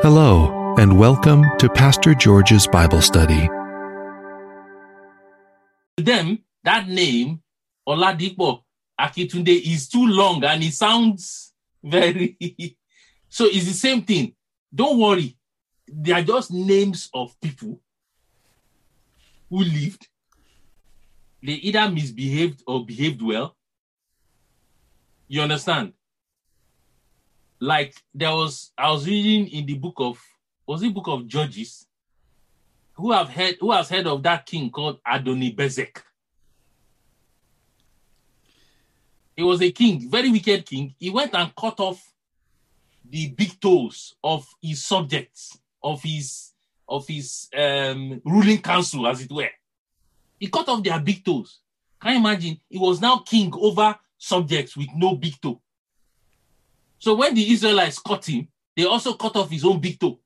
Hello, and welcome to Pastor George's Bible Study. To them, that name, Oladipo Akitunde, is too long and it sounds very. so it's the same thing. Don't worry. They are just names of people who lived. They either misbehaved or behaved well. You understand? Like there was, I was reading in the book of, was it book of Judges? Who have heard, who has heard of that king called Adoni Bezek? He was a king, very wicked king. He went and cut off the big toes of his subjects, of his of his um, ruling council, as it were. He cut off their big toes. Can you imagine? He was now king over subjects with no big toe. So when the Israelites cut him, they also cut off his own big toe.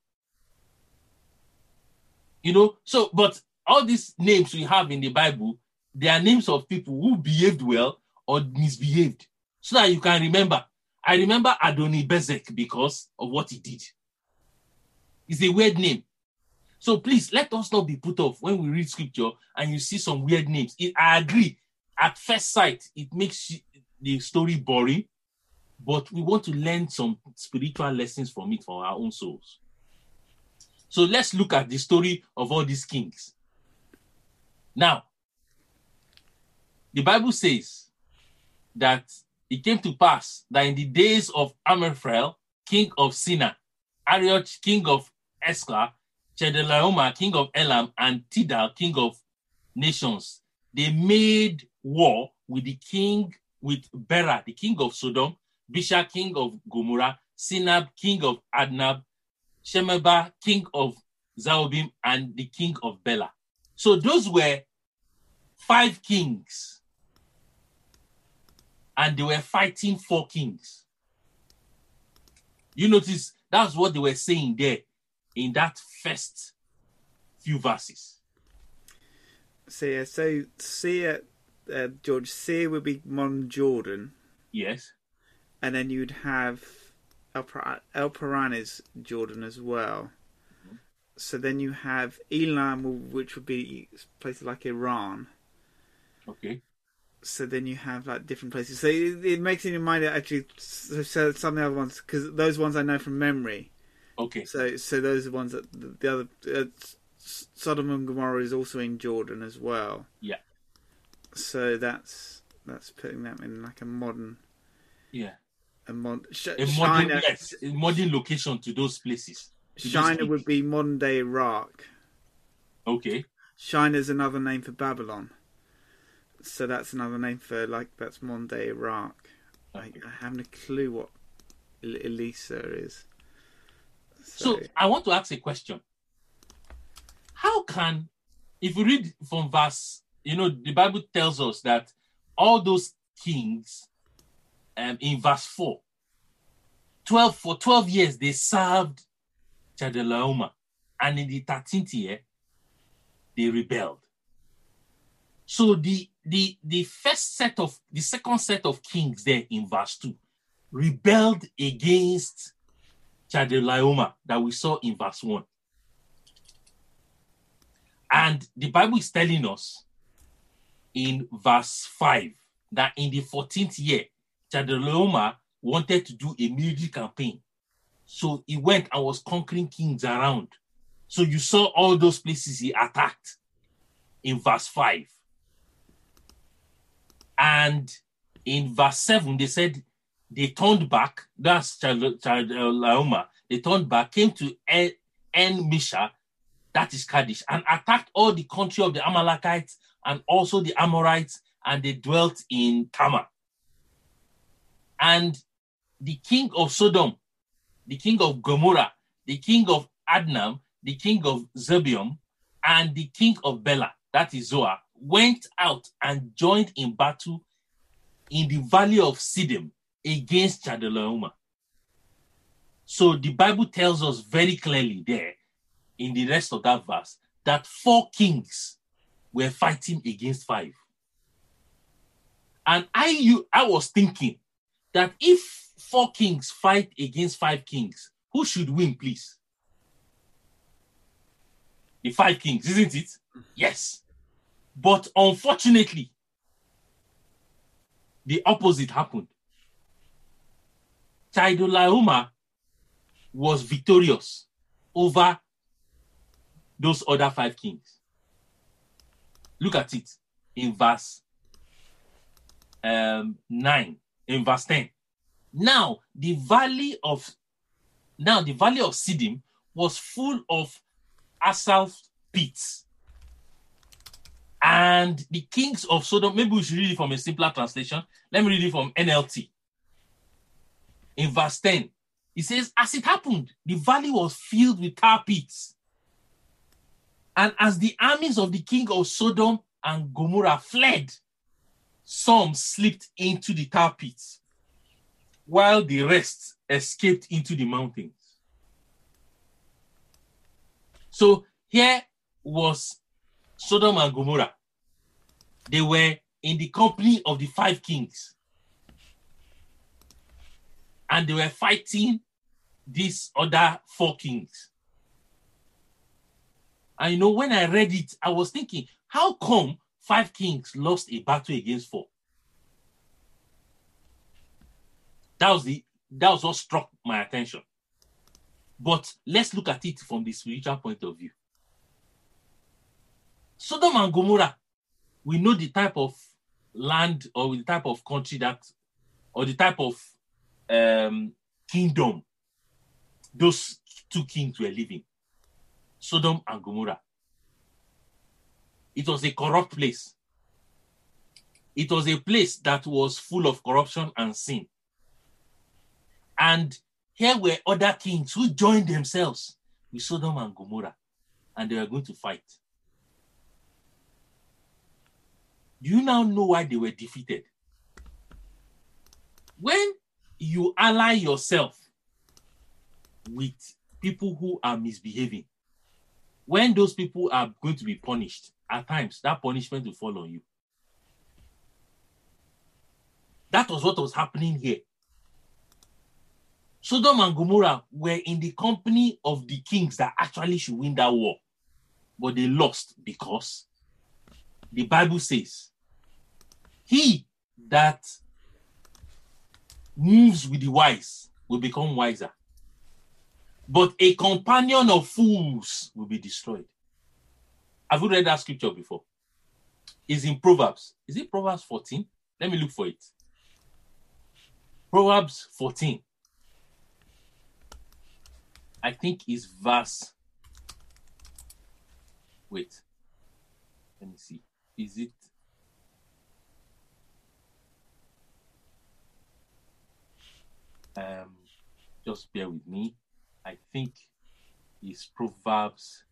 You know, so but all these names we have in the Bible, they are names of people who behaved well or misbehaved, so that you can remember. I remember Adoni Bezek because of what he did. It's a weird name. So please let us not be put off when we read scripture and you see some weird names. It, I agree. At first sight, it makes the story boring, but we want to learn some spiritual lessons from it for our own souls. So let's look at the story of all these kings. Now, the Bible says that it came to pass that in the days of Amraphel, king of Shinar, Arioch, king of Eskla, Chedorlaomer, king of Elam, and Tidal, king of nations, they made war with the king, with Bera, the king of Sodom, Birsha, king of Gomorrah, Shinab, king of Adnab, Shemeber, king of Zeboiim, and the king of Bela. So those were five kings. And they were fighting four kings. You notice that's what they were saying there in that first few verses. So yeah, so Seir, uh, George, Seir would be modern Jordan, Yes. And then you'd have El, El Paran is Jordan as well. So then you have Elam, which would be places like Iran. Okay. So then you have like different places. So it, it makes in your mind actually so, so some of the other ones because those ones I know from memory. Okay. So so those are the ones that the, the other uh, Sodom and Gomorrah is also in Jordan as well. Yeah. So that's that's putting them in like a modern Yeah. A mod. Sh- A modern, Shinar, yes, a modern location to those places. to Shinar kings. would be modern day Iraq. Okay. Shinar is another name for Babylon. So that's another name for like that's modern day Iraq. I, I haven't a clue what Ellasar is. So I want to ask a question. How can, if you read from verse, you know, the Bible tells us that all those kings, um, in verse 4, 12, for 12 years they served Chedorlaomer, and in the 13th year, they rebelled. So the the the first set of the second set of kings there in verse 2 rebelled against Chedorlaomer that we saw in verse 1. And the Bible is telling us in verse 5 that in the 14th year, Chedorlaomer wanted to do a military campaign. So he went and was conquering kings around. So you saw all those places he attacked in verse 5. And in verse 7, they said they turned back. That's Chedorlaomer. They turned back, came to En Misha, that is Kadesh, and attacked all the country of the Amalekites and also the Amorites, and they dwelt in Tamar. And the king of Sodom, the king of Gomorrah, the king of Adnam, the king of Zeboiim, and the king of Bela, that is Zoar, went out and joined in battle in the valley of Siddim against Chedorlaomer. So the Bible tells us very clearly there in the rest of that verse that four kings were fighting against five. And I you I was thinking that if four kings fight against five kings, who should win, please? The five kings, isn't it? Yes. But unfortunately, the opposite happened. Chedorlaomer was victorious over those other five kings. Look at it in verse um, 9, in verse 10. Now, the valley of now the valley of Siddim was full of asphalt pits. And the kings of Sodom, maybe we should read it from a simpler translation. Let me read it from NLT. In verse 10, it says, As it happened, the valley was filled with tar pits. And as the armies of the king of Sodom and Gomorrah fled, some slipped into the tar pits, while the rest escaped into the mountains. So here was Sodom and Gomorrah. They were in the company of the five kings. And they were fighting these other four kings. I know, when I read it, I was thinking, how come five kings lost a battle against four? That was the that was what struck my attention. But let's look at it from the spiritual point of view. Sodom and Gomorrah, we know the type of land or the type of country that, or the type of um, kingdom those two kings were living Sodom and Gomorrah. It was a corrupt place. It was a place that was full of corruption and sin. And here were other kings who joined themselves with Sodom and Gomorrah, and they were going to fight. Do you now know why they were defeated? When you ally yourself with people who are misbehaving, when those people are going to be punished, at times that punishment will fall on you. That was what was happening here. Sodom and Gomorrah were in the company of the kings that actually should win that war, but they lost because the Bible says, He that moves with the wise will become wiser, but a companion of fools will be destroyed. Have you read that scripture before? It's in Proverbs. Is it Proverbs 14? Let me look for it. Proverbs 14. I think is verse. Wait. Let me see. Is it? Um, just bear with me. I think it's Proverbs.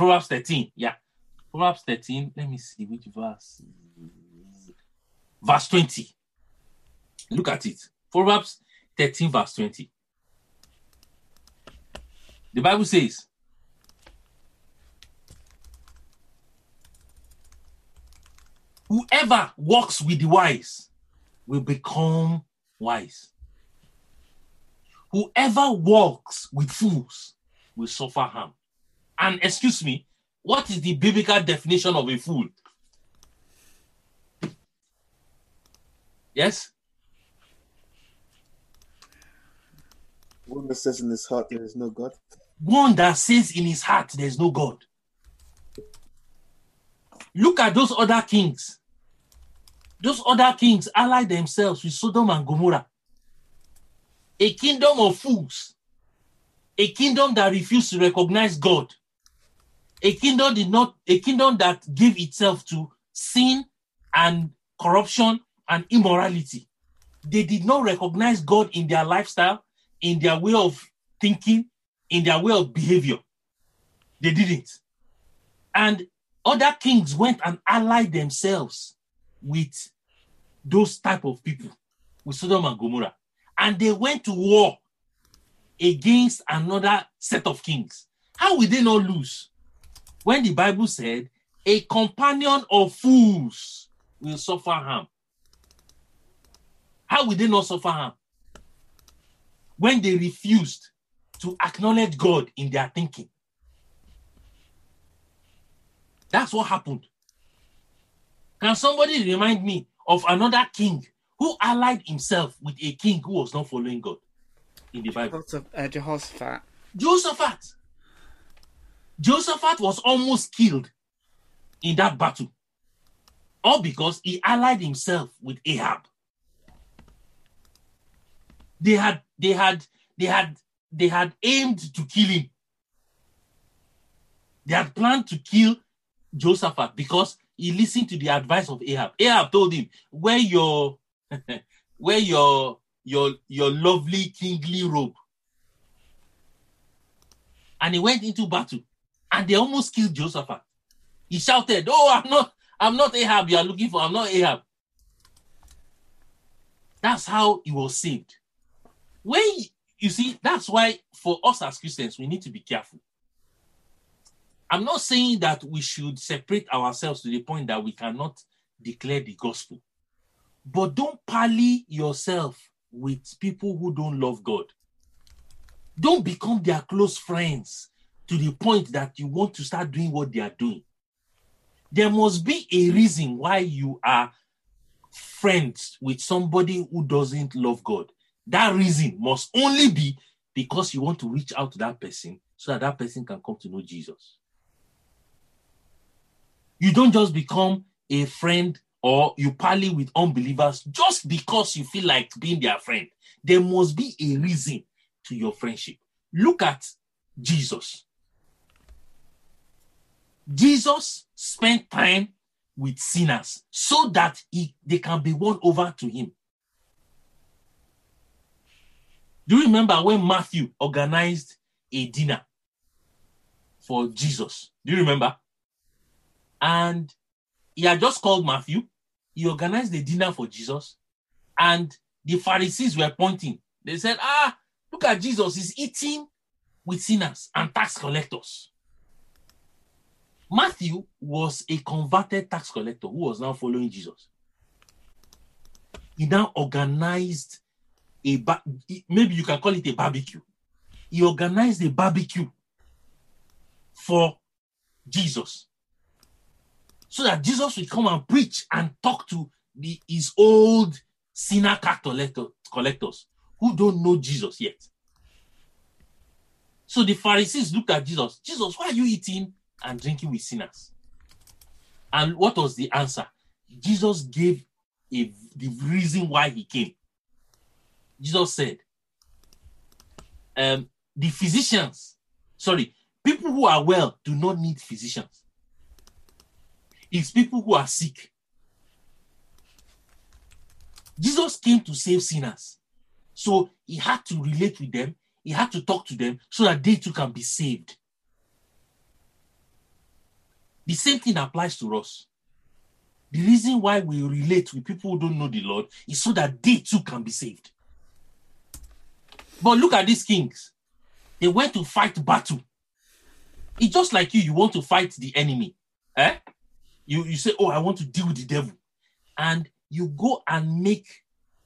Proverbs 13. Yeah. Proverbs 13. Let me see which verse. Verse 20. Look at it. Proverbs 13, verse 20. The Bible says, Whoever walks with the wise will become wise. Whoever walks with fools will suffer harm. And excuse me, what is the biblical definition of a fool? Yes? One that says in his heart there is no God. One that says in his heart there is no God. Look at those other kings. Those other kings allied themselves with Sodom and Gomorrah. A kingdom of fools. A kingdom that refused to recognize God. A kingdom did not a kingdom that gave itself to sin and corruption and immorality. They did not recognize God in their lifestyle, in their way of thinking, in their way of behavior. They didn't. And other kings went and allied themselves with those type of people, with Sodom and Gomorrah. And they went to war against another set of kings. How will they not lose? When the Bible said, a companion of fools will suffer harm. How will they not suffer harm? When they refused to acknowledge God in their thinking. That's what happened. Can somebody remind me of another king who allied himself with a king who was not following God in the Bible? Uh, Jehoshaphat. Jehoshaphat was almost killed in that battle. All because he allied himself with Ahab. They had they had they had they had aimed to kill him. They had planned to kill Jehoshaphat because he listened to the advice of Ahab. Ahab told him, "Wear your wear your your your lovely kingly robe." And he went into battle, and they almost killed Jehoshaphat. He shouted, "Oh, I'm not, I'm not Ahab. You are looking for. I'm not Ahab." That's how he was saved. When you see, that's why for us as Christians, we need to be careful. I'm not saying that we should separate ourselves to the point that we cannot declare the gospel. But don't pally yourself with people who don't love God. Don't become their close friends to the point that you want to start doing what they are doing. There must be a reason why you are friends with somebody who doesn't love God. That reason must only be because you want to reach out to that person so that that person can come to know Jesus. You don't just become a friend or you parley with unbelievers just because you feel like being their friend. There must be a reason to your friendship. Look at Jesus. Jesus spent time with sinners so that he, they can be won over to him. Do you remember when Matthew organized a dinner for Jesus? Do you remember? And he had just called Matthew. He organized the dinner for Jesus. And the Pharisees were pointing. They said, Ah, look at Jesus. He's eating with sinners and tax collectors. Matthew was a converted tax collector who was now following Jesus. He now organized a ba- maybe you can call it a barbecue. He organized a barbecue for Jesus so that Jesus would come and preach and talk to the, his old sinner collector, collectors who don't know Jesus yet. So the Pharisees looked at Jesus. Jesus, why are you eating and drinking with sinners? And what was the answer? Jesus gave a, the reason why he came. Jesus said, um, the physicians, sorry, people who are well do not need physicians. It's people who are sick. Jesus came to save sinners. So he had to relate with them, he had to talk to them so that they too can be saved. The same thing applies to us. The reason why we relate with people who don't know the Lord is so that they too can be saved. But look at these kings. They went to fight battle. It's just like you, you want to fight the enemy. Eh? You, you say, Oh, I want to deal with the devil. And you go and make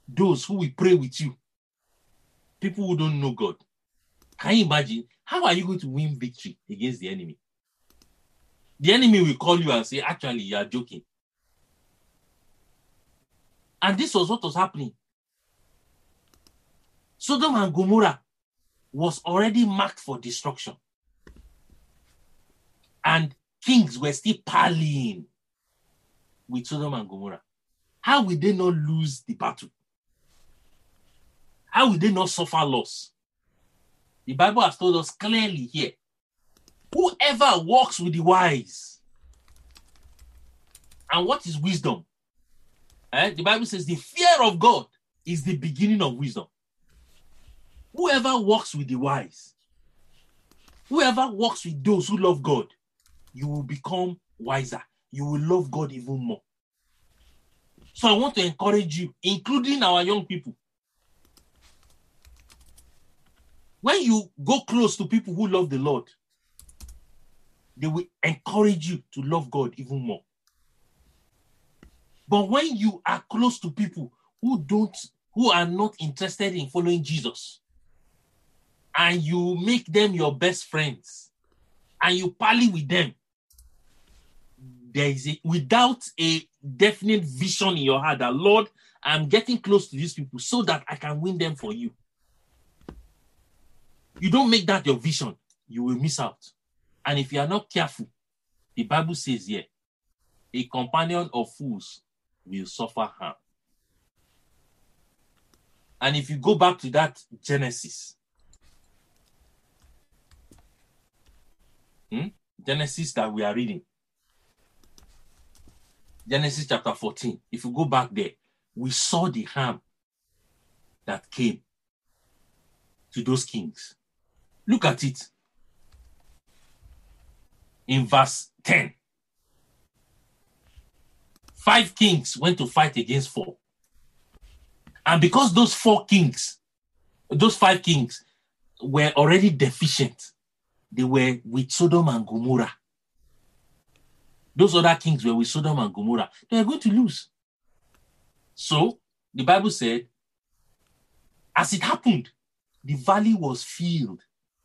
those who will pray with you people who don't know God. Can you imagine? How are you going to win victory against the enemy? The enemy will call you and say, Actually, you are joking. And this was what was happening. Sodom and Gomorrah was already marked for destruction. And kings were still parleying with Sodom and Gomorrah. How will they not lose the battle? How will they not suffer loss? The Bible has told us clearly here whoever walks with the wise. And what is wisdom? Eh? The Bible says the fear of God is the beginning of wisdom. Whoever walks with the wise, whoever walks with those who love God, you will become wiser. You will love God even more. So I want to encourage you, including our young people. When you go close to people who love the Lord, they will encourage you to love God even more. But when you are close to people who don't, who are not interested in following Jesus, and you make them your best friends, and you parley with them, there is a without a definite vision in your heart that Lord, I'm getting close to these people so that I can win them for you. You don't make that your vision, you will miss out. And if you are not careful, the Bible says here, a companion of fools will suffer harm. And if you go back to that Genesis, hmm, Genesis that we are reading, Genesis chapter 14, if you go back there, we saw the harm that came to those kings. Look at it in verse 10. Five kings went to fight against four. And because those four kings, those five kings were already deficient, they were with Sodom and Gomorrah. Those other kings were with Sodom and Gomorrah. They were going to lose. So the Bible said, as it happened, the valley was filled.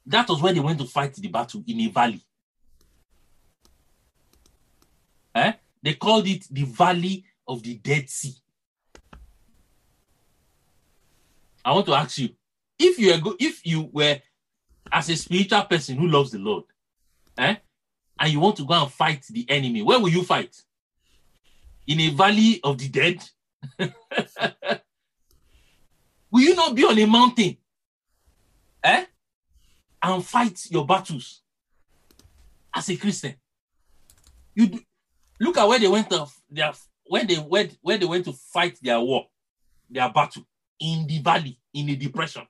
That was where they went to fight the battle in a valley. Eh? They called it the Valley of the Dead Sea. I want to ask you, if you go- if you were as a spiritual person who loves the Lord, eh, and you want to go and fight the enemy, where will you fight? In a valley of the dead? will you not be on a mountain? Eh? And fight your battles as a Christian. You look at where they went to their when they went where they went to fight their war, their battle in the valley, in the depression.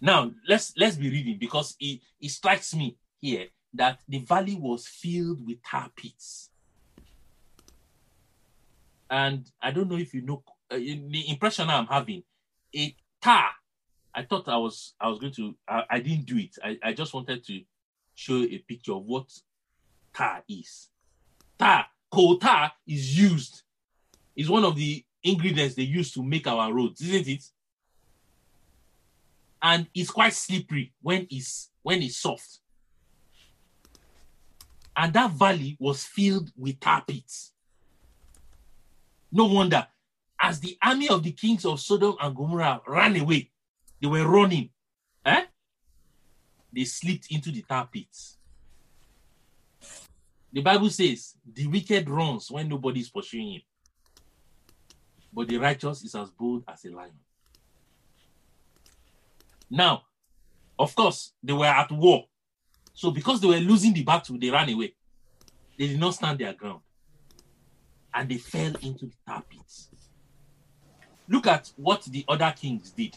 Now let's let's be reading because it, it strikes me here that the valley was filled with tar pits. And I don't know if you know uh, the impression I'm having. A tar. I thought I was I was going to I, I didn't do it. I, I just wanted to show a picture of what tar is. Tar, coal tar is used. Is one of the ingredients they use to make our roads, isn't it? And it's quite slippery when it's when it's soft. And that valley was filled with tar pits. No wonder, as the army of the kings of Sodom and Gomorrah ran away, they were running. Eh? They slipped into the tar pits. The Bible says the wicked runs when nobody is pursuing him, but the righteous is as bold as a lion. Now, of course, they were at war. So, because they were losing the battle, they ran away. They did not stand their ground. And they fell into the tar pits. Look at what the other kings did.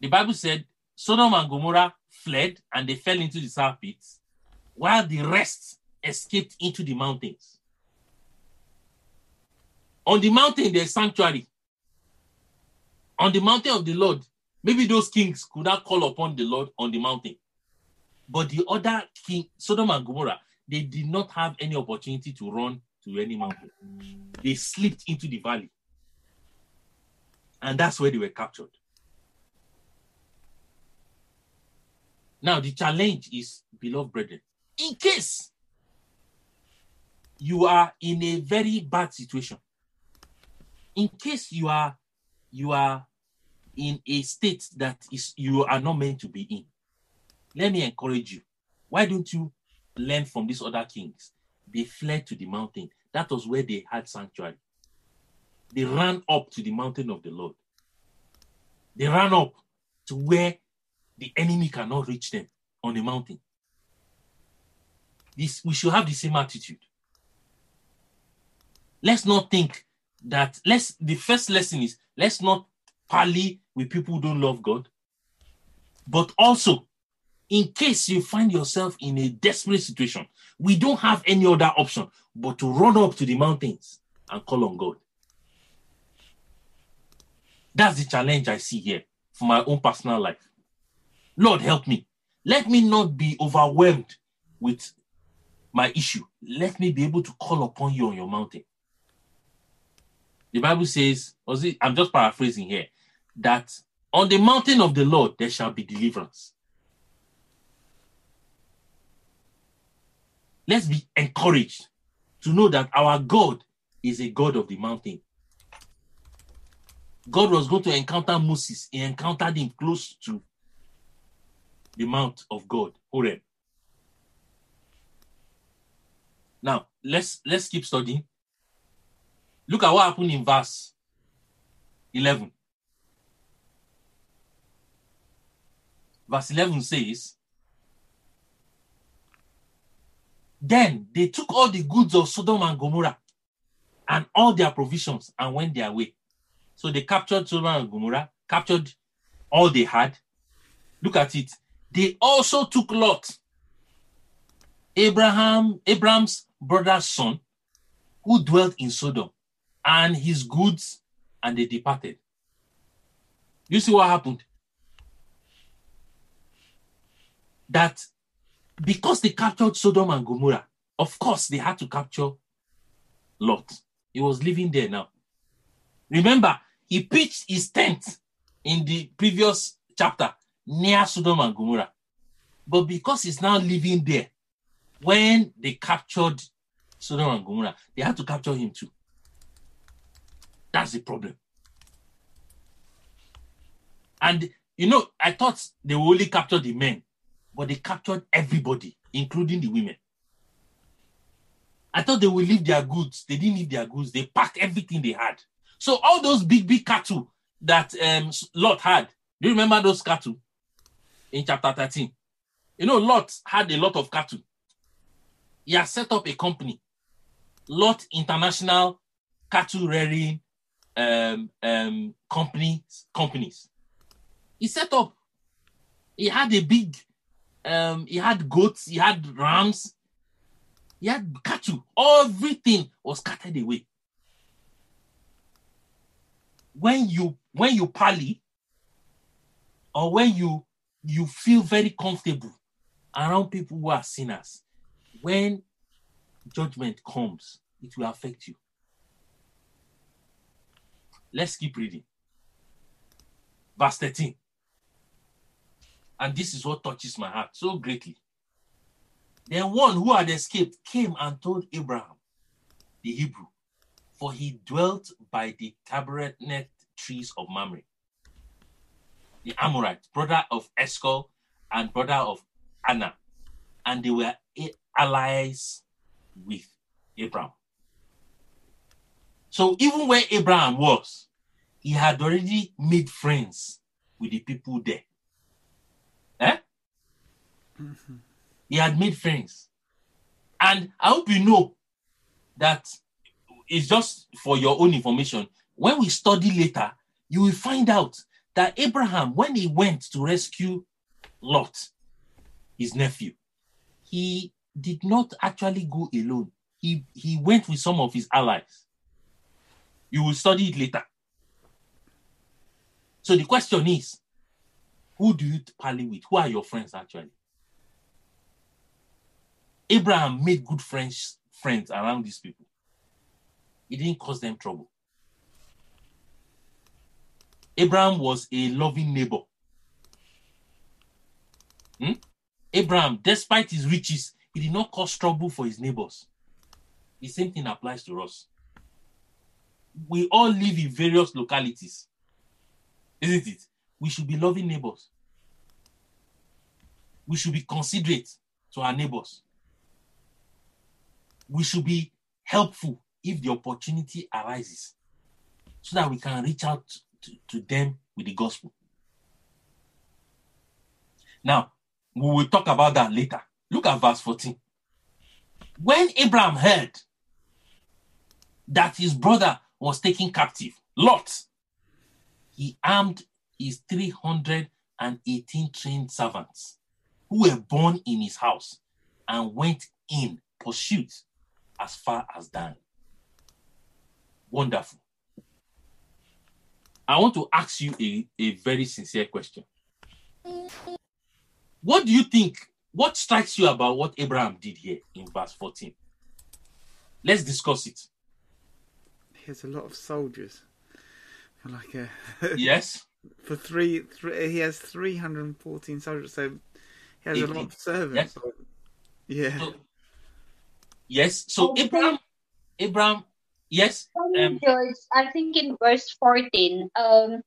The Bible said Sodom and Gomorrah fled and they fell into the tar pits, while the rest escaped into the mountains. On the mountain, there's sanctuary. On the mountain of the Lord, maybe those kings could not call upon the Lord on the mountain. But the other king, Sodom and Gomorrah, they did not have any opportunity to run to any mountain. They slipped into the valley. And that's where they were captured. Now, the challenge is, beloved brethren, in case you are in a very bad situation, in case you are you are in a state that is you are not meant to be in, let me encourage you. Why don't you learn from these other kings? They fled to the mountain. That was where they had sanctuary. They ran up to the mountain of the Lord. They ran up to where the enemy cannot reach them on the mountain. This we should have the same attitude. Let's not think that let's the first lesson is let's not parley with people who don't love God, but also in case you find yourself in a desperate situation, we don't have any other option but to run up to the mountains and call on God. That's the challenge I see here for my own personal life. Lord, help me. Let me not be overwhelmed with my issue. Let me be able to call upon you on your mountain. The Bible says, I'm just paraphrasing here, that on the mountain of the Lord there shall be deliverance. let's be encouraged to know that our God is a God of the mountain. God was going to encounter Moses. He encountered him close to the mount of God, Horeb. Now let's let's keep studying. Look at what happened in verse 11. Verse 11 says, Then they took all the goods of Sodom and Gomorrah and all their provisions and went their way. So they captured Sodom and Gomorrah, captured all they had. Look at it. They also took Lot, Abraham, Abraham's brother's son, who dwelt in Sodom, and his goods, and they departed. You see what happened? That because they captured Sodom and Gomorrah, of course they had to capture Lot. He was living there now. Remember, he pitched his tent in the previous chapter near Sodom and Gomorrah. But because he's now living there, when they captured Sodom and Gomorrah, they had to capture him too. That's the problem. And you know, I thought they would only capture the men, but they captured everybody, including the women. I thought they would leave their goods. They didn't leave their goods. They packed everything they had. So all those big, big cattle that um, Lot had, do you remember those cattle in chapter 13? You know, Lot had a lot of cattle. He had set up a company, Lot International Cattle Rearing um, um, Companies. Companies. He set up. He had a big. Um, he had goats. He had rams. He had cattle. Everything was scattered away. When you when you parley, or when you you feel very comfortable around people who are sinners, when judgment comes, it will affect you. Let's keep reading. Verse 13. And this is what touches my heart so greatly. Then one who had escaped came and told Abraham, the Hebrew, for he dwelt by the tabernacle trees of Mamre, the Amorite, brother of Eshcol and brother of Aner, and they were allies with Abraham. So even where Abraham was, he had already made friends with the people there. Eh? He had made friends. And I hope you know that it's just for your own information. When we study later, you will find out that Abraham, when he went to rescue Lot, his nephew, he did not actually go alone. He, he went with some of his allies. You will study it later. So the question is, who do you parley with? Who are your friends actually? Abraham made good friends friends around these people. He didn't cause them trouble. Abraham was a loving neighbor. Hmm? Abraham, despite his riches, he did not cause trouble for his neighbors. The same thing applies to us. We all live in various localities, isn't it? We should be loving neighbors. We should be considerate to our neighbors. We should be helpful if the opportunity arises so that we can reach out to, to them with the gospel. Now, we will talk about that later. Look at verse 14. When Abraham heard that his brother was taken captive, Lot, he armed his 318 trained servants who were born in his house and went in pursuit as far as Dan. Wonderful. I want to ask you a, a very sincere question. What do you think? What strikes you about what Abraham did here in verse 14? Let's discuss it. He has a lot of soldiers. Like a Yes. for three, three, he has three hundred and fourteen soldiers. So he has a lot Eighteen. of servants. Yeah. So, Yes. So Okay. Abraham, Abraham, yes. Um, George, I think in verse 14, um,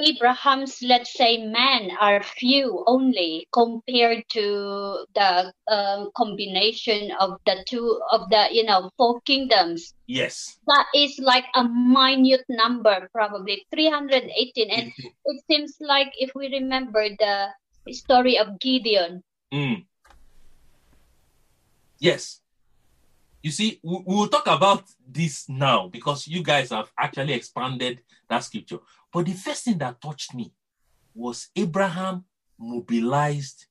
Abraham's, let's say, men are few only compared to the um, combination of the two of the, you know, four kingdoms. Yes. That is like a minute number, probably 318. And it seems like if we remember the story of Gideon, Mm. Yes. You see, we, we will talk about this now because you guys have actually expanded that scripture. But the first thing that touched me was Abraham mobilized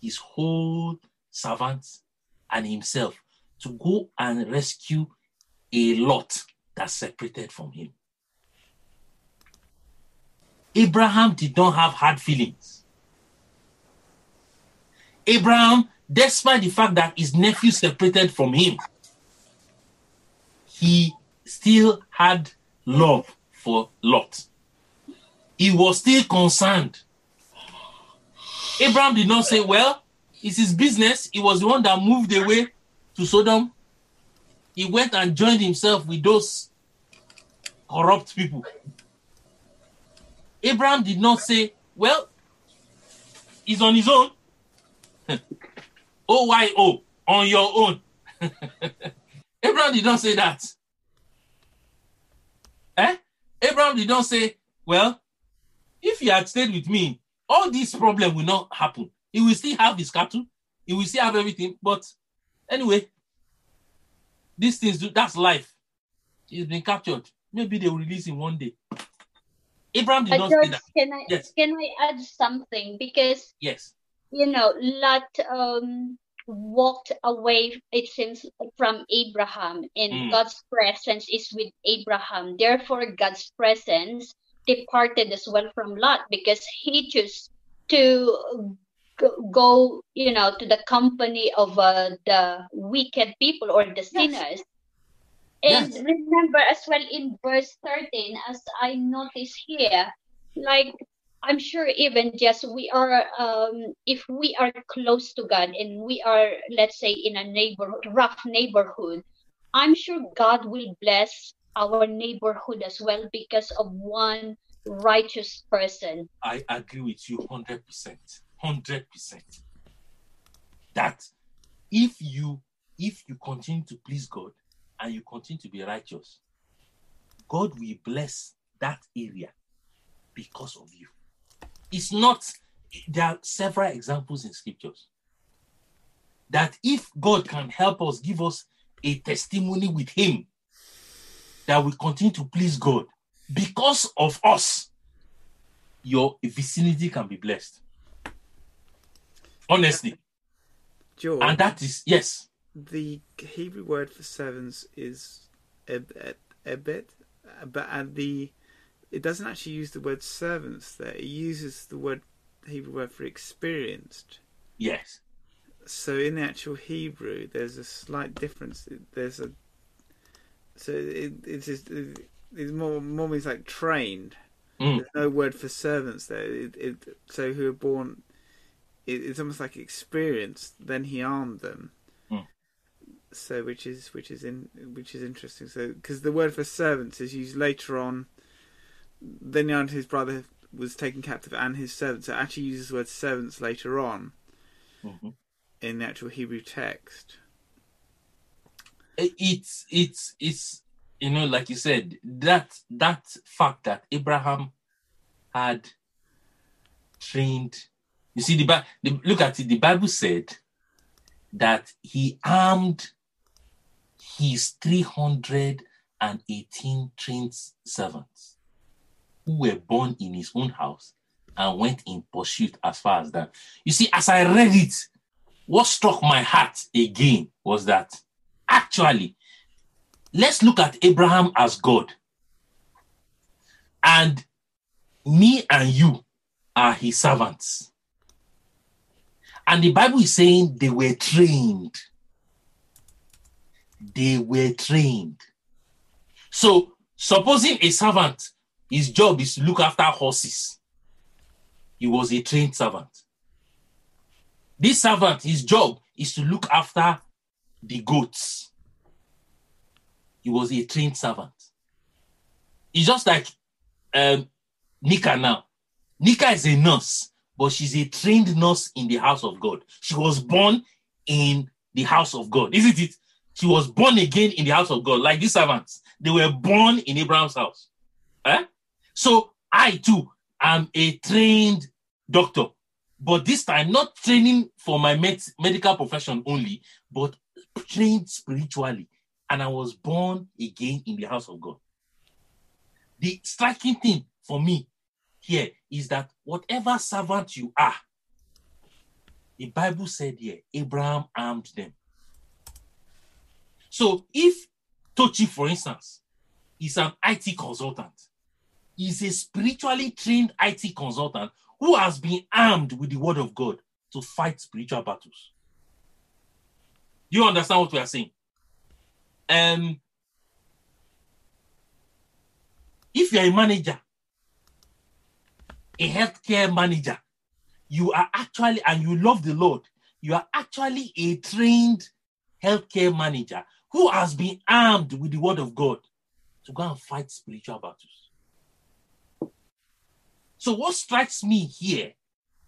his whole servants and himself to go and rescue a lot that separated from him. Abraham did not have hard feelings. Abraham, despite the fact that his nephew separated from him, he still had love for Lot. He was still concerned. Abraham did not say, Well, it's his business. He was the one that moved away to Sodom. He went and joined himself with those corrupt people. Abraham did not say, Well, he's on his own. O Y O, on your own. Abraham did not say that. Eh? Abraham did not say, Well, if he had stayed with me, all this problem will not happen. He will still have his cattle, he will still have everything. But anyway, these things do that's life. He's been captured. Maybe they will release him one day. Abraham did not say George, that. can I Yes. can I add something? Because Yes. you know, Lot um, walked away, it seems, from Abraham, and Mm. God's presence is with Abraham. Therefore, God's presence departed as well from Lot because he chose to go- you know, to the company of uh, the wicked people or the sinners. And Yes. remember as well in verse 13, as I notice here, like I'm sure even just we are um if we are close to God and we are let's say in a neighborhood rough neighborhood, I'm sure God will bless our neighborhood as well because of one righteous person. I agree with you 100%. 100%. That if you if you continue to please God and you continue to be righteous, God will bless that area because of you. It's not there are several examples in scriptures that if God can help us give us a testimony with him that will continue to please God because of us your vicinity can be blessed. Honestly. George, And that is, yes. the Hebrew word for servants is ebed but and the it doesn't actually use the word servants there. It uses the word Hebrew word for experienced. Yes. So in the actual Hebrew, there's a slight difference. There's a so it, it's just, it's more more means like trained. Mm. There's no word for servants there. It, it, so who are born, it, it's almost like experienced. Then he armed them. Mm. So which is which is in which is interesting. So because the word for servants is used later on. Then he and his brother was taken captive, and his servants. So it actually uses the word servants later on Mhm. in the actual Hebrew text. It's it's it's you know, like you said, that that fact that Abraham had trained. You see, the, the look at it. The Bible said that he armed his three hundred and eighteen trained servants who were born in his own house and went in pursuit as far as that. You see, as I read it, what struck my heart again was that actually, let's look at Abraham as God. And me and you are his servants. And the Bible is saying they were trained. They were trained. So, supposing a servant, his job is to look after horses, he was a trained servant. This servant, his job is to look after the goats. He was a trained servant. It's just like um, Nika now. Nika is a nurse, but she's a trained nurse in the house of God. She was born in the house of God, isn't it? She was born again in the house of God, like these servants. They were born in Abraham's house. Eh? So I too am a trained doctor, but this time not training for my med- medical profession only, but trained spiritually. And I was born again in the house of God. The striking thing for me here is that whatever servant you are, the Bible said here, Abraham armed them. So if Tochi, for instance, is an IT consultant, is a spiritually trained IT consultant who has been armed with the word of God to fight spiritual battles. Do you understand what we are saying? Um, if you're a manager, a healthcare manager, you are actually, and you love the Lord, you are actually a trained healthcare manager who has been armed with the word of God to go and fight spiritual battles. So, what strikes me here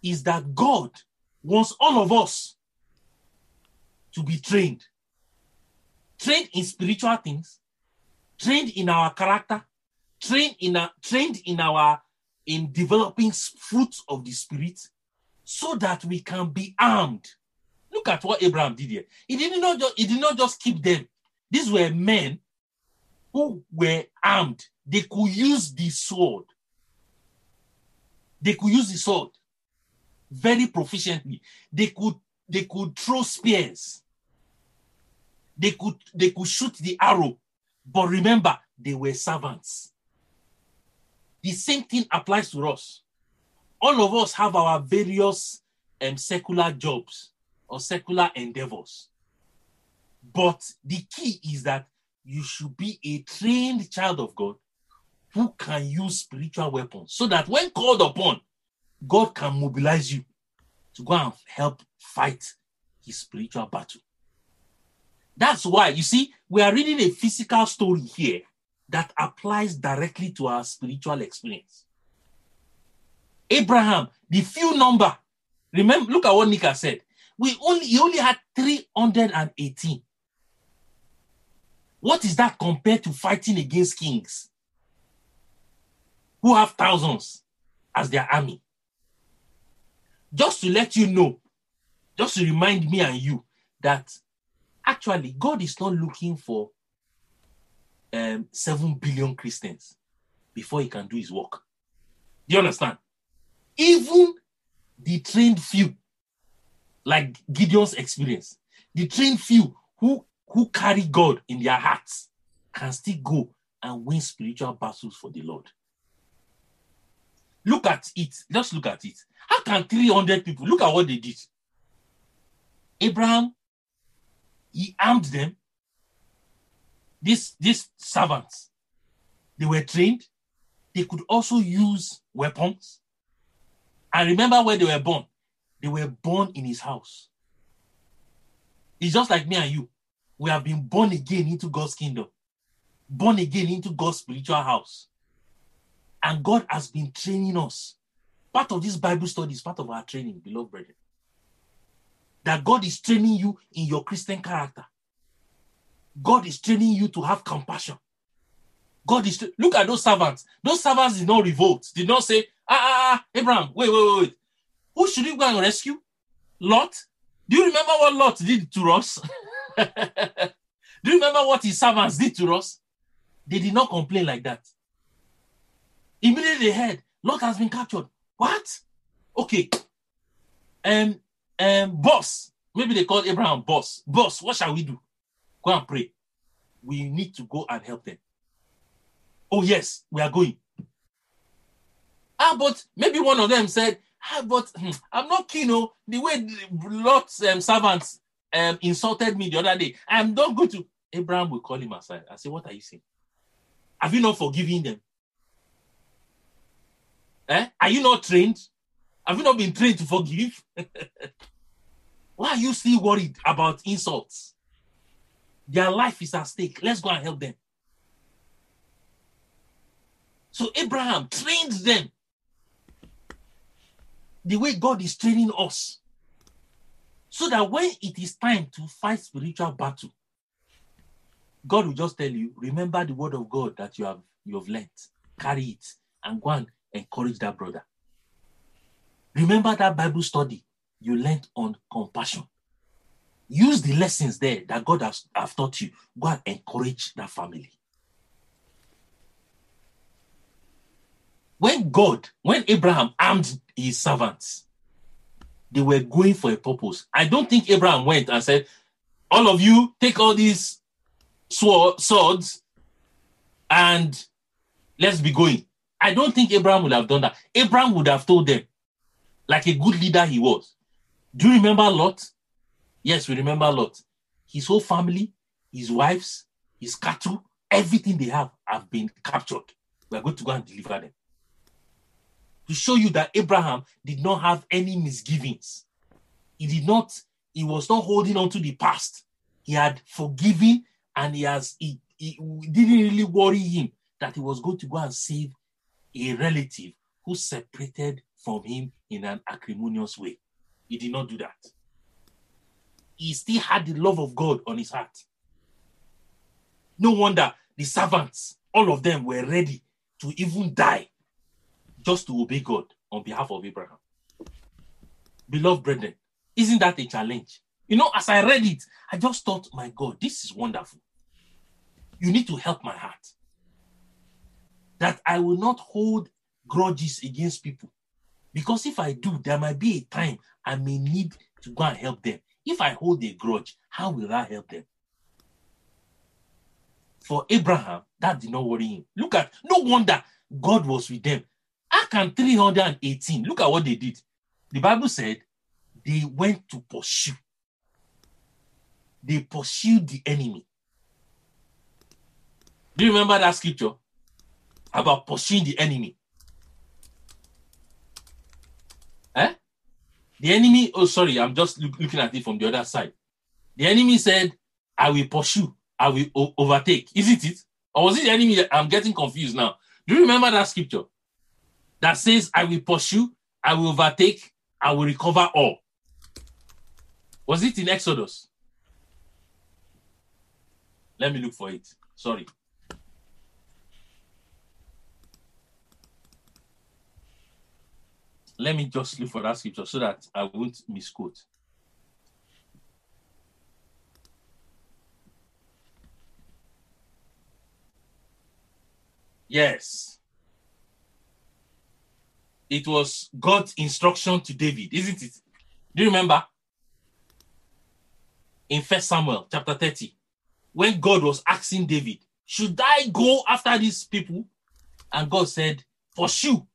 is that God wants all of us to be trained. Trained in spiritual things, trained in our character, trained in our, trained in our in developing fruits of the spirit, so that we can be armed. Look at what Abraham did here. He did not just he did not just keep them. These were men who were armed. They could use the sword. They could use the sword very proficiently. They could they could throw spears. They could they could shoot the arrow. But remember, they were servants. The same thing applies to us. All of us have our various um, secular jobs or secular endeavors. But the key is that you should be a trained child of God who can use spiritual weapons so that when called upon, God can mobilize you to go and help fight his spiritual battle. That's why, you see, we are reading a physical story here that applies directly to our spiritual experience. Abraham, the few number, remember, look at what Nika said. We only he only had 318. What is that compared to fighting against kings who have thousands as their army? Just to let you know, just to remind me and you that actually God is not looking for um, 7 billion Christians before he can do his work. Do you understand? Even the trained few, like Gideon's experience, the trained few who, who carry God in their hearts can still go and win spiritual battles for the Lord. Look at it. Just look at it. How can 300 people look at what they did? Abraham, he armed them. These these servants they were trained. They could also use weapons. And remember where they were born. They were born in his house. It's just like me and you. We have been born again into god's kingdom. Born again into god's spiritual house. And god has been training us. Part of this bible study is part of our training beloved brethren that god is training you in your christian character God is training you to have compassion. God is look at those servants. Those servants did not revolt, did not say, ah, ah, ah, Abraham, wait, wait, wait, wait. Who should we go and rescue? Lot? Do you remember what Lot did to us? Do you remember what his servants did to us? They did not complain like that. Immediately they heard, Lot has been captured. What? Okay. Um, um, boss. Maybe they called Abraham boss. Boss, what shall we do? Go and pray. We need to go and help them. Oh, yes, we are going. Ah, but maybe one of them said, ah, but hmm, I'm not keen. Oh, the way Lot's um, servants um, insulted me the other day, I'm not going to. Abraham will call him aside I say, What are you saying? Have you not forgiven them? Eh? Are you not trained? Have you not been trained to forgive? Why are you still worried about insults? Their life is at stake. Let's go and help them. So Abraham trained them the way God is training us. So that when it is time to fight spiritual battle, God will just tell you, remember the word of God that you have you have learned, carry it, and go and encourage that brother. Remember that Bible study you learned on compassion. Use the lessons there that God has have taught you. Go and encourage that family. When God, when Abraham armed his servants, they were going for a purpose. I don't think Abraham went and said, All of you take all these sword, swords and let's be going. I don't think Abraham would have done that. Abraham would have told them, like a good leader he was. Do you remember Lot? Yes, we remember Lot. His whole family, his wives, his cattle, everything they have have been captured. We are going to go and deliver them. To show you that Abraham did not have any misgivings. He did not, he was not holding on to the past. He had forgiven and he has he, he didn't really worry him that he was going to go and save a relative who separated from him in an acrimonious way. He did not do that. He still had the love of God on his heart. No wonder the servants, all of them were ready to even die just to obey God on behalf of Abraham. Beloved brethren, isn't that a challenge? You know, as I read it, I just thought, my God, this is wonderful. You need to help my heart. That I will not hold grudges against people. Because if I do, there might be a time I may need to go and help them. If I hold a grudge, how will I help them? For Abraham, that did not worry him. Look at, no wonder God was with them. How can 318? Look at what they did. The Bible said they went to pursue. They pursued the enemy. Do you remember that scripture about pursuing the enemy? Eh? The enemy, oh, sorry, I'm just look, looking at it from the other side. The enemy said, I will pursue, I will o- overtake. Isn't it? Or was it the enemy? I'm getting confused now. Do you remember that scripture that says, I will pursue, I will overtake, I will recover all? Was it in Exodus? Let me look for it. Sorry. Let me just look for that scripture so that I won't misquote. Yes. It was God's instruction to David, isn't it? Do you remember? In First Samuel chapter 30, when God was asking David, Should I go after these people? And God said, "For Pursue,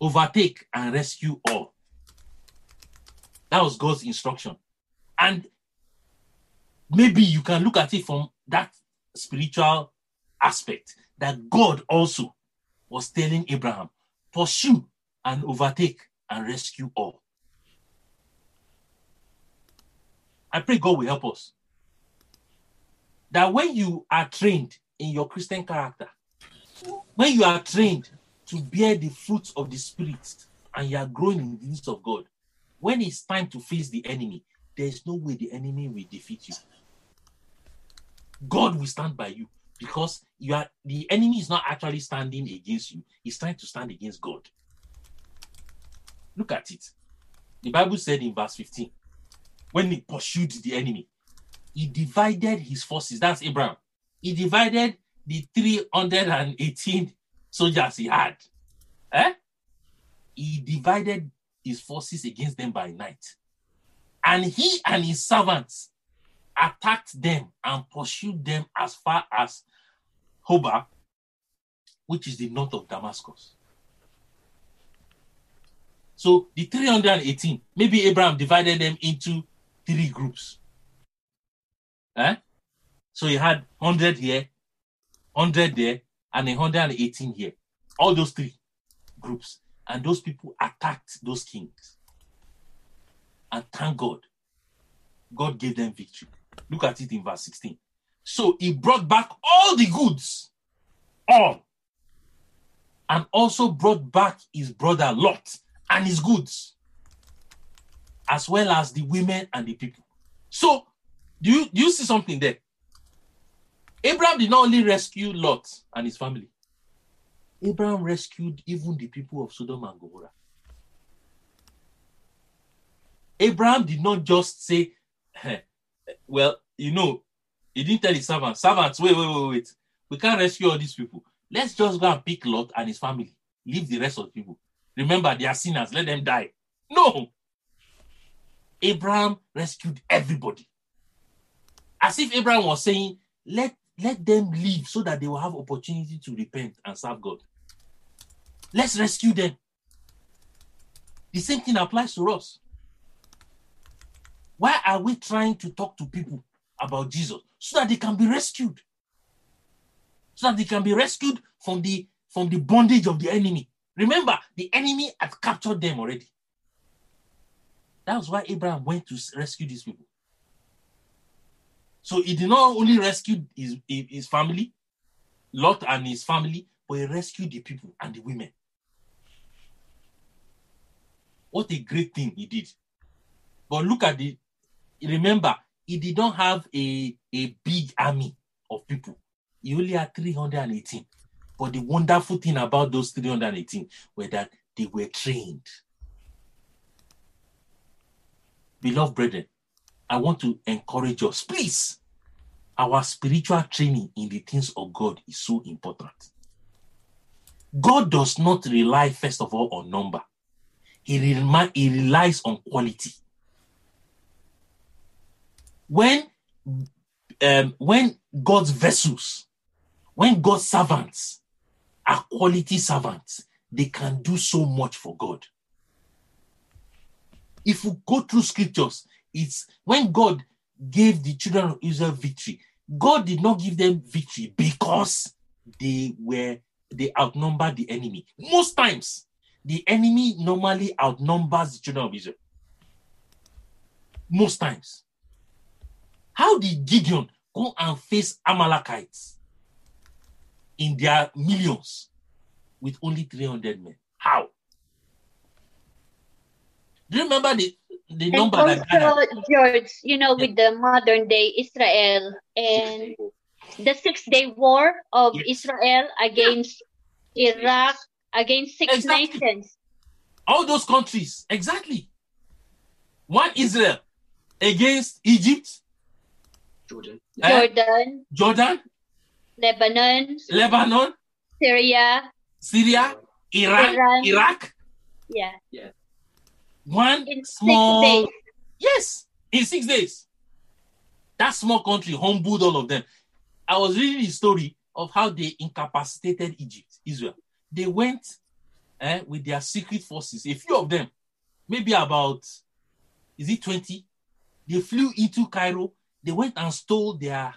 overtake, and rescue all. That was God's instruction. And maybe you can look at it from that spiritual aspect that God also was telling Abraham, pursue and overtake and rescue all. I pray God will help us. That when you are trained in your Christian character, when you are trained to bear the fruits of the Spirit and you are growing in the needs of God, when it's time to face the enemy, there is no way the enemy will defeat you. God will stand by you because you are the enemy is not actually standing against you, he's trying to stand against God. Look at it. The Bible said in verse 15, when he pursued the enemy, he divided his forces. That's Abraham. He divided the 318 soldiers he had. Eh? He divided his forces against them by night. And he and his servants attacked them and pursued them as far as Hobah, which is the north of Damascus. So the 318, maybe Abraham divided them into three groups. Eh? So he had 100 here, 100 there, and 118 here. All those three groups. And those people attacked those kings. And thank God, God gave them victory. Look at it in verse 16. So he brought back all the goods, all, and also brought back his brother Lot and his goods, as well as the women and the people. So, do you, do you see something there? Abraham did not only rescue Lot and his family, Abraham rescued even the people of Sodom and Gomorrah. Abraham did not just say, "Eh, well, you know, he didn't tell his servants, servants, wait, wait, wait, wait. We can't rescue all these people. Let's just go and pick Lot and his family. Leave the rest of the people. Remember, they are sinners. Let them die. No. Abraham rescued everybody. As if Abraham was saying, let, let them live so that they will have opportunity to repent and serve God. Let's rescue them. The same thing applies to us. Why are we trying to talk to people about Jesus? So that they can be rescued. So that they can be rescued from the from the bondage of the enemy. Remember, the enemy had captured them already. That was why Abraham went to rescue these people. So he did not only rescue his, his family, Lot and his family, but he rescued the people and the women. What a great thing he did. But look at the remember, he did not have a, a big army of people. He only had 318. But the wonderful thing about those 318 were that they were trained. Beloved brethren, I want to encourage us, please. Our spiritual training in the things of God is so important. God does not rely, first of all, on number, He, he relies on quality. When um, when God's vessels, when God's servants are quality servants, they can do so much for God. If we go through scriptures, it's when God gave the children of Israel victory, God did not give them victory because they were they outnumbered the enemy. Most times, the enemy normally outnumbers the children of Israel. Most times. How did Gideon go and face Amalekites in their millions with only 300 men? How? Do you remember the, the And number that also, George, you know, with the modern day Israel and the Six Day War of Yes. Israel against Iraq, against six Exactly. nations. All those countries, exactly. One Israel against Egypt, Jordan. eh, Jordan, Jordan, Lebanon, Lebanon, Syria, Syria, Iran, Iran. Iraq. Yeah. Yeah, One in six small days. Yes, in six days. That small country humbled all of them. I was reading the story of how they incapacitated Egypt, Israel. They went eh, with their secret forces, a few of them, maybe about, is it 20? They flew into Cairo. They went and stole their,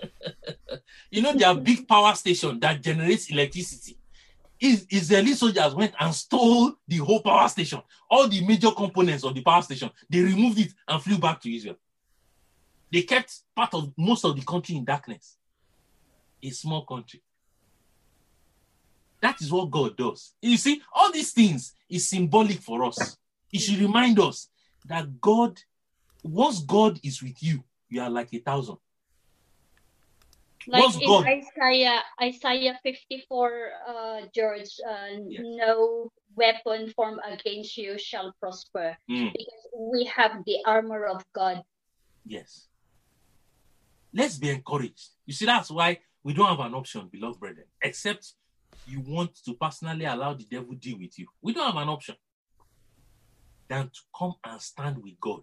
you know, their big power station that generates electricity. Is- Israeli soldiers went and stole the whole power station, all the major components of the power station. They removed it and flew back to Israel. They kept part of most of the country in darkness. A small country. That is what God does. You see, all these things is symbolic for us. It should remind us that God, once God is with you, you are like a thousand. Like What's in God? Isaiah, Isaiah 54, uh, George, uh, Yes. no weapon formed against you shall prosper Mm. because we have the armor of God. Yes. Let's be encouraged. You see, that's why we don't have an option, beloved brethren, except you want to personally allow the devil deal with you. We don't have an option than to come and stand with God.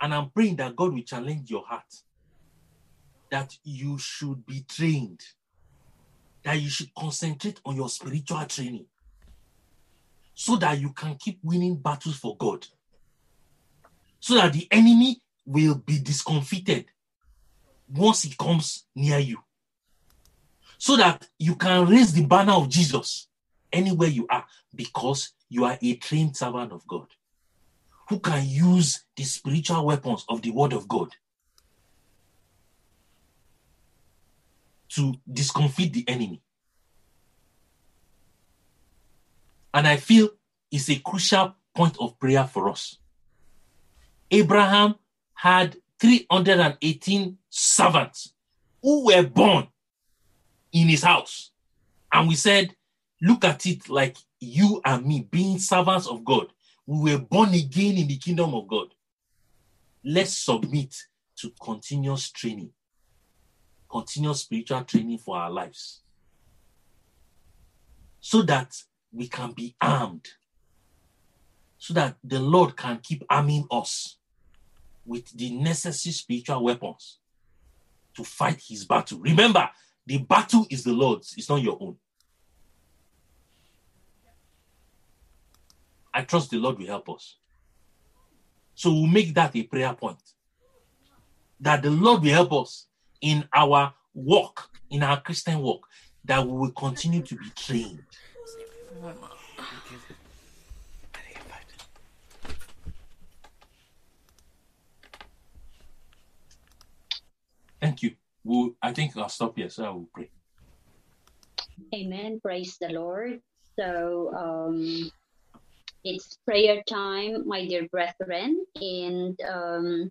And I'm praying that God will challenge your heart that you should be trained, that you should concentrate on your spiritual training so that you can keep winning battles for God so that the enemy will be discomfited once he comes near you. So that you can raise the banner of Jesus anywhere you are because you are a trained servant of God. who can use the spiritual weapons of the word of God to discomfit the enemy. And I feel it's a crucial point of prayer for us. Abraham had 318 servants who were born in his house. And we said, look at it like you and me being servants of God. We were born again in the kingdom of God. Let's submit to continuous training, continuous spiritual training for our lives, so that we can be armed, so that the Lord can keep arming us with the necessary spiritual weapons to fight his battle. Remember, the battle is the Lord's, it's not your own. I trust the Lord will help us. So we'll make that a prayer point. That the Lord will help us in our walk, in our Christian walk, that we will continue to be trained. Thank you. We'll, I think I'll stop here, so I will pray. Amen. Praise the Lord. So um, it's prayer time, my dear brethren. And um,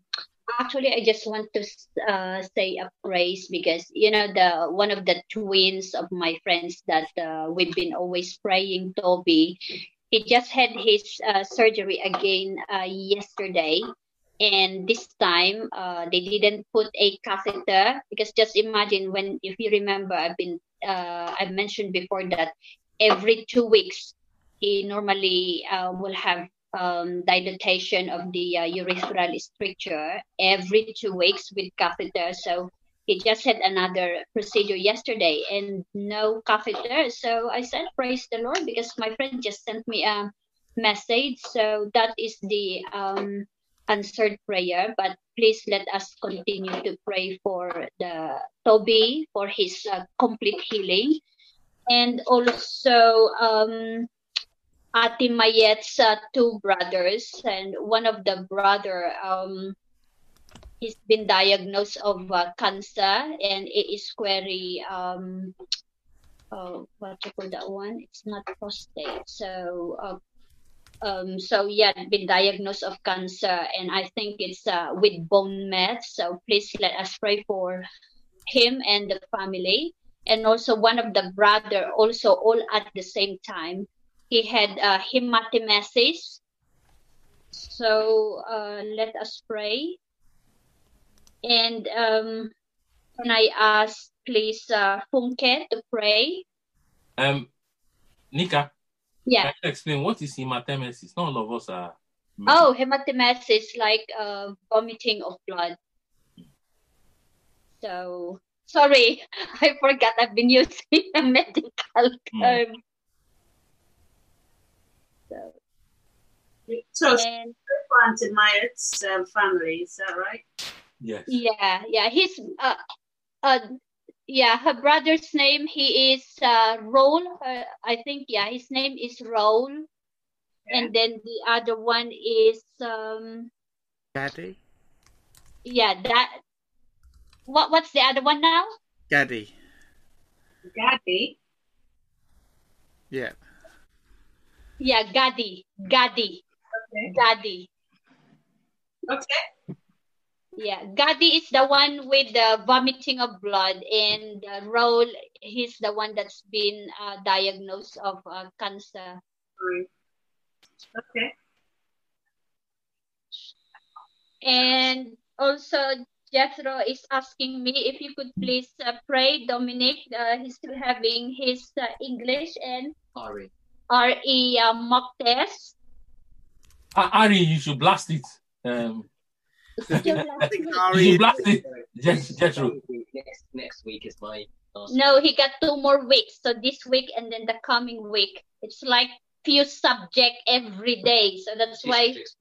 actually, I just want to uh, say a praise because you know the one of the twins of my friends that uh, we've been always praying, Toby. He just had his uh, surgery again uh, yesterday, and this time uh, they didn't put a catheter because just imagine when if you remember i've been uh, i mentioned before that every two weeks he normally will have um, dilatation of the uh, urethral stricture every two weeks with catheter. So he just had another procedure yesterday and no catheter. So i said praise the lord because my friend just sent me a message. So that is the um, answered prayer, but please let us continue to pray for the Toby for his uh, complete healing, and also um, Ati Mayet's uh, two brothers, and one of the brother um, he's been diagnosed of uh, cancer, and it is very um, uh, what you call that one? It's not prostate, so uh, um, so yeah, been diagnosed of cancer, and I think it's uh, with bone mets. So please let us pray for him and the family, and also one of the brother, also all at the same time. He had uh, hematemesis. So uh, let us pray, and um, can I ask please uh, Funke to pray? Um, Nika, Yeah. can you explain what is hematemesis? Not all of us are. Oh, hematemesis, like uh, vomiting of blood. So sorry, I forgot. I've been using a medical term. So, So, and Auntie Myatt's um, family, is that right? yes. yeah, yeah, he's uh, uh, yeah, her brother's name he is uh, Raul. Uh, I think yeah, his name is Raul, and then the other one is um Gaddy? yeah that. What what's the other one now? Gaddy. Gabby. Yeah. Yeah, Gadi, Gadi, Okay. Gadi. Okay. Yeah, Gadi is the one with the vomiting of blood, and uh, Raul, he's the one that's been uh, diagnosed of uh, cancer. Fine. Okay. And also, Jethro is asking me if you could please uh, pray. Dominic, uh, he's still having his uh, English and Sorry. RE uh, mock test. Ari, you should blast it. Um, you should blast it. Jet- Jethro. Next next week is my last. No, he got two more weeks. So this week and then the coming week. It's like few subject every day. So that's why It's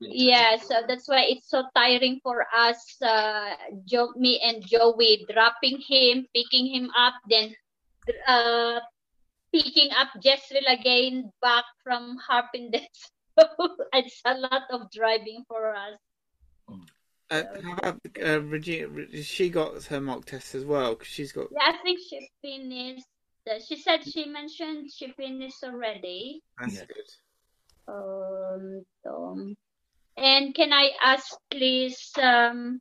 Yeah, so that's why it's so tiring for us, uh, Joe, me and Joey, dropping him, picking him up, then uh, picking up Jezreel again back from Harpenden. it's a lot of driving for us. Uh, how about uh, Regina? She got her mock test as well because she's got. Yeah, I think she finished. She said she mentioned she finished already. That's Yeah. good. Um, um, and can I ask, please, um,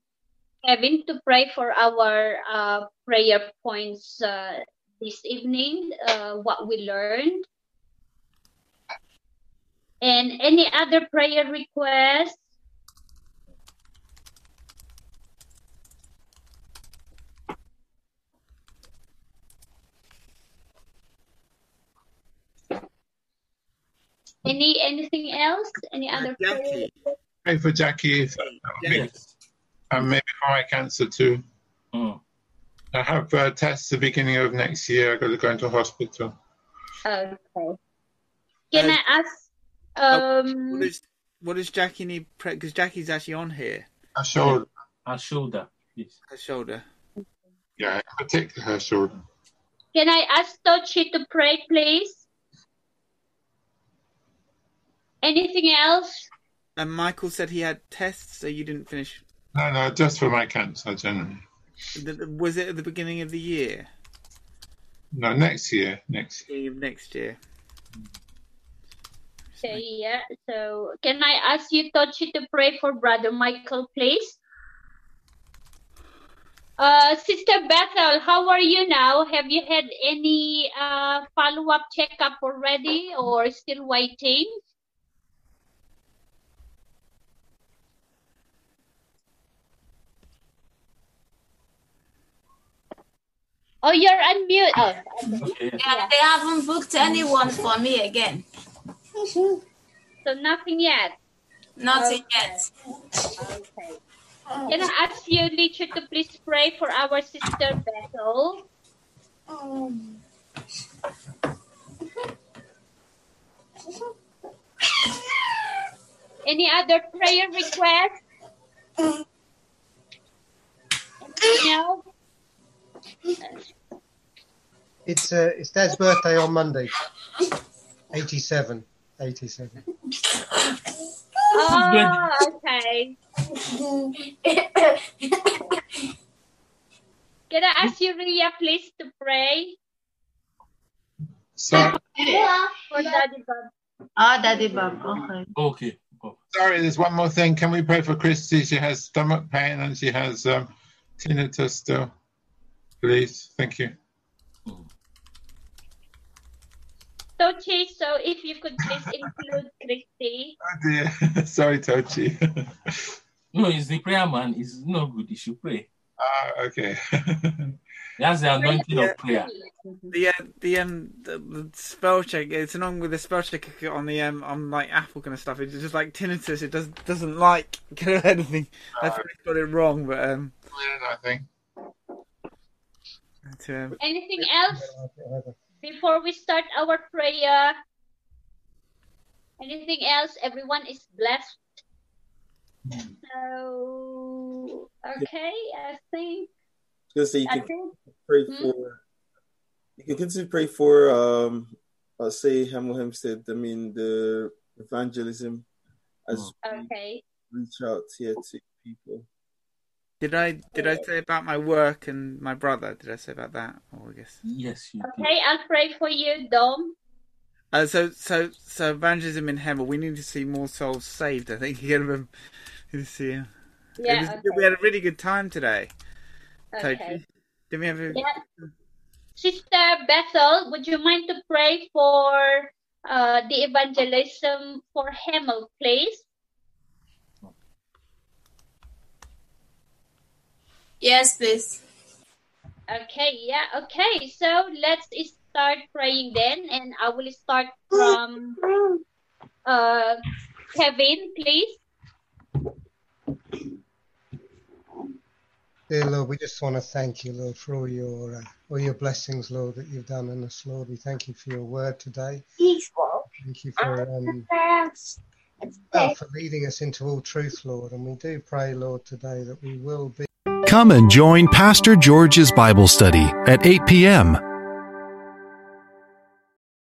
Kevin, to pray for our uh, prayer points uh, this evening, uh, what we learned? And any other prayer requests? Any anything else? Any other prayer? Pray for Jackie if, Yes. and maybe for my cancer too. Mm. I have uh, tests the beginning of next year. I've got to go into hospital. Okay. Can Uh, I ask? What Um, is what does Jackie need? Because Jackie's actually on here. Her shoulder. Her shoulder, please. Her shoulder. Yeah, in particular her shoulder. can I ask Tochi to pray, please? Anything else? And Michael said he had tests, so you didn't finish. No, no, just for my cancer generally. The- the- Was it at the beginning of the year? No, next year. Next year. Beginning of next year. Okay, yeah. So can I ask you, Tochi, to pray for Brother Michael, please? Uh, Sister Bethel, how are you now? Have you had any uh, follow-up checkup already, or still waiting? Oh, you're unmute. Oh, Okay. Yeah, they haven't booked anyone for me again. So nothing yet. Nothing yet. Okay. Can I ask you, Licha, to please pray for our sister Bethel? Any other prayer requests? Anything else? It's uh, it's Dad's birthday on Monday. 87. 87. Oh, okay. Can I ask you, Ria, please, to pray So, for Daddy Bob? Oh, Daddy Bob. Okay. Okay. Oh. sorry, there's one more thing. Can we pray for Christy? She has stomach pain and she has um, tinnitus still. Please. Thank you. Mm. Tochi, so if you could please include Christy. Oh dear. sorry, Tochi. No, it's the prayer man. It's no good. You should pray. ah, okay. That's the anointing of prayer. The uh, the um the, the spell check. It's along with the spell check on the um on like Apple kind of stuff. It's just like tinnitus. It does doesn't like get anything. I probably got it wrong, but um. I think. but, um, Anything else before we start our prayer? Anything else? Everyone is blessed. So, okay, I think Just say you can pray Hmm? for. You can continue to pray for. Um, I'll say Hemel Hempstead. I mean the evangelism as Okay. reach out here to people. Did I did I say about my work and my brother? Did I say about that? Oh, I guess. Yes, you do. Okay, I'll pray for you, Dom. Uh, so so so evangelism in Hemel. We need to see more souls saved. I think you get to see. Yeah, was- okay. We had a really good time today. Okay. Tochi. Did we have a, Yeah. Sister Bethel, would you mind to pray for uh, the evangelism for Hemel, please? Yes, please. Okay, yeah, okay. So let's start praying then, and I will start from uh, Kevin, please. Dear Lord, we just want to thank you, Lord, for all your uh, all your blessings, Lord, that you've done in us, Lord. We thank you for your word today. Thank you for um, well, for leading us into all truth, Lord. And we do pray, Lord, today that we will be. Come and join Pastor George's Bible study at 8 p.m.